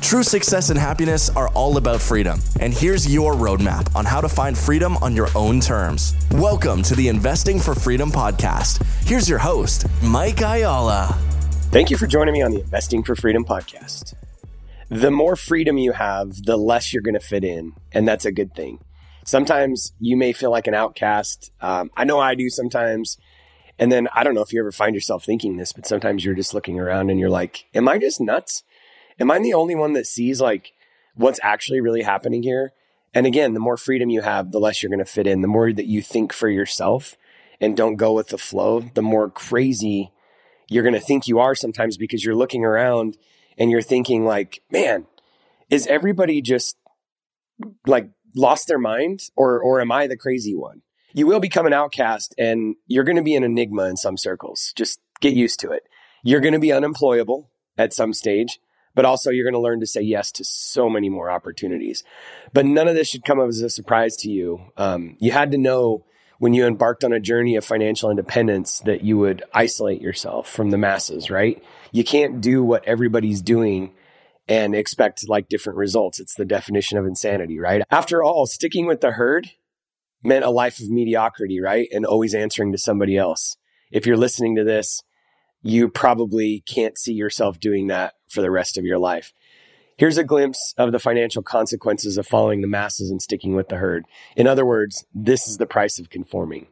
True success and happiness are all about freedom. And here's your roadmap on how to find freedom on your own terms. Welcome to the Investing for Freedom podcast. Here's your host, Mike Ayala. Thank you for joining me on the Investing for Freedom podcast. The more freedom you have, the less you're going to fit in. And that's a good thing. Sometimes you may feel like an outcast. Um, I know I do sometimes. And then I don't know if you ever find yourself thinking this, but sometimes you're just looking around and you're like, am I just nuts? Am I the only one that sees like what's actually really happening here? And again, the more freedom you have, the less you're going to fit in. The more that you think for yourself and don't go with the flow, the more crazy you're going to think you are sometimes because you're looking around and you're thinking like, man, is everybody just like lost their mind or or am I the crazy one? You will become an outcast and you're going to be an enigma in some circles. Just get used to it. You're going to be unemployable at some stage but also you're going to learn to say yes to so many more opportunities. But none of this should come as a surprise to you. Um, you had to know when you embarked on a journey of financial independence that you would isolate yourself from the masses, right? You can't do what everybody's doing and expect like different results. It's the definition of insanity, right? After all, sticking with the herd meant a life of mediocrity, right? And always answering to somebody else. If you're listening to this, you probably can't see yourself doing that for the rest of your life. Here's a glimpse of the financial consequences of following the masses and sticking with the herd. In other words, this is the price of conforming.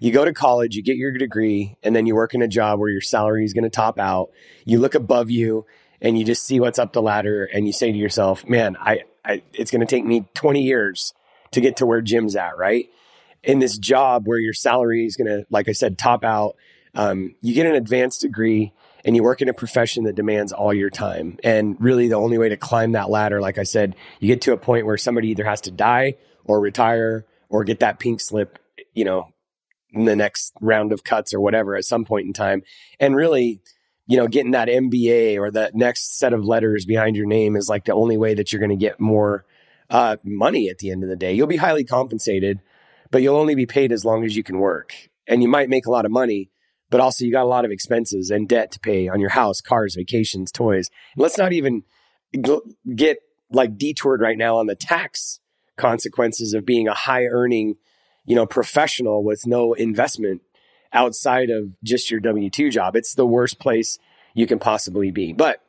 You go to college, you get your degree, and then you work in a job where your salary is going to top out. You look above you and you just see what's up the ladder and you say to yourself, man, I, I it's going to take me 20 years to get to where Jim's at, right? In this job where your salary is going to, like I said, top out, um, you get an advanced degree and you work in a profession that demands all your time. And really, the only way to climb that ladder, like I said, you get to a point where somebody either has to die or retire or get that pink slip, you know, in the next round of cuts or whatever at some point in time. And really, you know, getting that MBA or that next set of letters behind your name is like the only way that you're going to get more uh, money at the end of the day. You'll be highly compensated, but you'll only be paid as long as you can work. And you might make a lot of money, but also you got a lot of expenses and debt to pay on your house, cars, vacations, toys. And let's not even get like detoured right now on the tax consequences of being a high earning, you know, professional with no investment outside of just your W 2 job. It's the worst place you can possibly be. But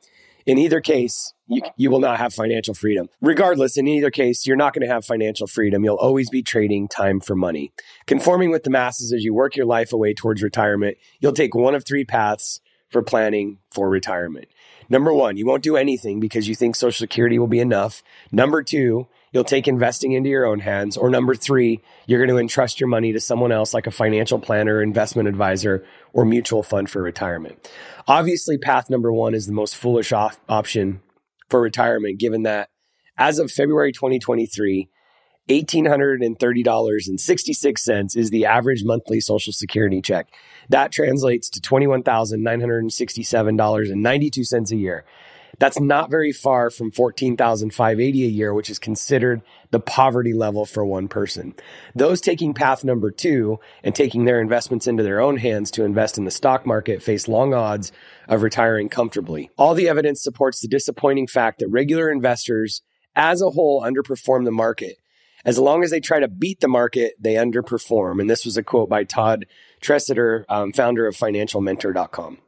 in either case, you, you will not have financial freedom. Regardless, in either case, you're not going to have financial freedom. You'll always be trading time for money. Conforming with the masses as you work your life away towards retirement, you'll take one of three paths for planning for retirement. Number one, you won't do anything because you think Social Security will be enough. Number two, you'll take investing into your own hands. Or number three, you're going to entrust your money to someone else like a financial planner, investment advisor, or mutual fund for retirement. Obviously, path number one is the most foolish op- option for retirement, given that as of February 2023, $1,830.66 is the average monthly Social Security check. That translates to $21,967.92 a year. That's not very far from 14,580 a year, which is considered the poverty level for one person. Those taking path number two and taking their investments into their own hands to invest in the stock market face long odds of retiring comfortably. All the evidence supports the disappointing fact that regular investors as a whole underperform the market. As long as they try to beat the market, they underperform. And this was a quote by Todd Tresidder, um, founder of financialmentor.com.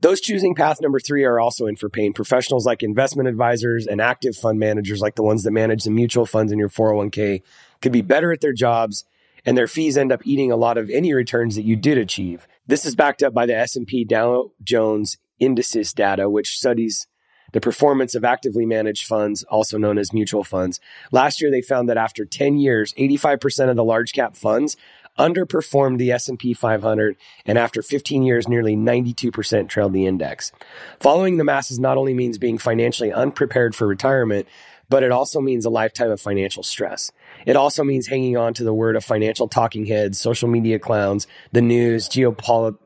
Those choosing path number three are also in for pain. Professionals like investment advisors and active fund managers, like the ones that manage the mutual funds in your 401k, could be better at their jobs and their fees end up eating a lot of any returns that you did achieve. This is backed up by the S&P Dow Jones Indices data, which studies the performance of actively managed funds, also known as mutual funds. Last year, they found that after 10 years, 85% of the large cap funds underperformed the S&P 500 and after 15 years nearly 92% trailed the index. Following the masses not only means being financially unprepared for retirement, but it also means a lifetime of financial stress. It also means hanging on to the word of financial talking heads, social media clowns, the news, geopolitical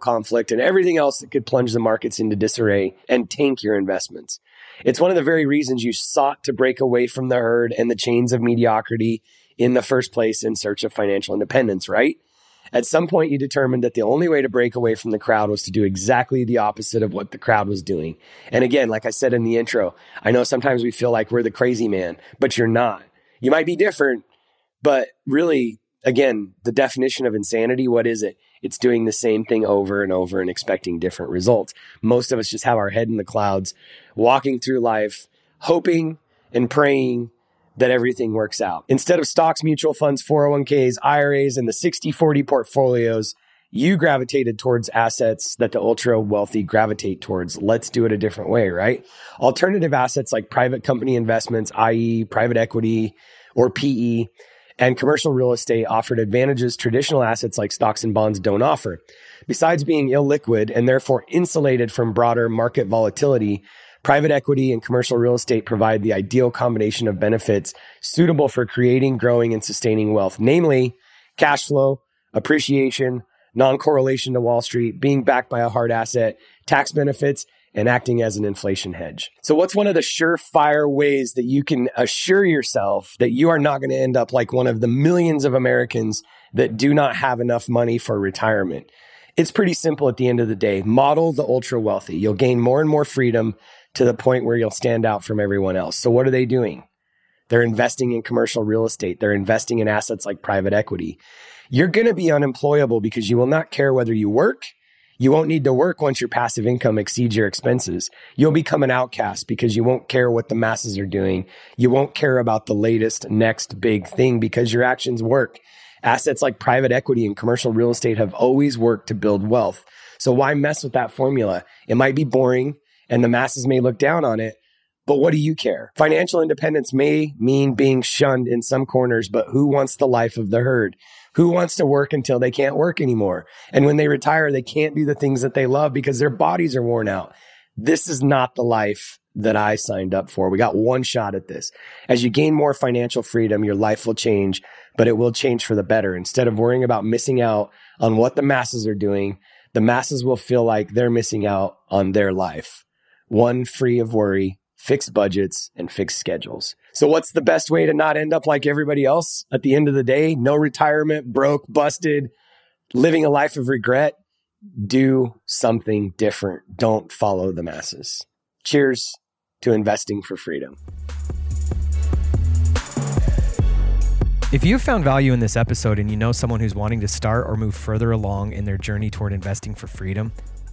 conflict, and everything else that could plunge the markets into disarray and tank your investments. It's one of the very reasons you sought to break away from the herd and the chains of mediocrity in the first place in search of financial independence, right? At some point, you determined that the only way to break away from the crowd was to do exactly the opposite of what the crowd was doing. And again, like I said in the intro, I know sometimes we feel like we're the crazy man, but you're not. You might be different, but really, again, the definition of insanity, what is it? It's doing the same thing over and over and expecting different results. Most of us just have our head in the clouds, walking through life, hoping and praying that everything works out. Instead of stocks, mutual funds, 401ks, IRAs, and the 60 40 portfolios, you gravitated towards assets that the ultra wealthy gravitate towards. Let's do it a different way, right? Alternative assets like private company investments, i.e., private equity or PE, and commercial real estate offered advantages traditional assets like stocks and bonds don't offer. Besides being illiquid and therefore insulated from broader market volatility, Private equity and commercial real estate provide the ideal combination of benefits suitable for creating, growing, and sustaining wealth, namely cash flow, appreciation, non correlation to Wall Street, being backed by a hard asset, tax benefits, and acting as an inflation hedge. So, what's one of the surefire ways that you can assure yourself that you are not going to end up like one of the millions of Americans that do not have enough money for retirement? It's pretty simple at the end of the day. Model the ultra wealthy. You'll gain more and more freedom to the point where you'll stand out from everyone else. So, what are they doing? They're investing in commercial real estate, they're investing in assets like private equity. You're going to be unemployable because you will not care whether you work. You won't need to work once your passive income exceeds your expenses. You'll become an outcast because you won't care what the masses are doing. You won't care about the latest, next big thing because your actions work. Assets like private equity and commercial real estate have always worked to build wealth. So why mess with that formula? It might be boring and the masses may look down on it. But what do you care? Financial independence may mean being shunned in some corners, but who wants the life of the herd? Who wants to work until they can't work anymore? And when they retire, they can't do the things that they love because their bodies are worn out. This is not the life that I signed up for. We got one shot at this. As you gain more financial freedom, your life will change, but it will change for the better. Instead of worrying about missing out on what the masses are doing, the masses will feel like they're missing out on their life one free of worry, fixed budgets, and fixed schedules. So, what's the best way to not end up like everybody else at the end of the day? No retirement, broke, busted, living a life of regret. Do something different. Don't follow the masses. Cheers to investing for freedom. If you found value in this episode and you know someone who's wanting to start or move further along in their journey toward investing for freedom,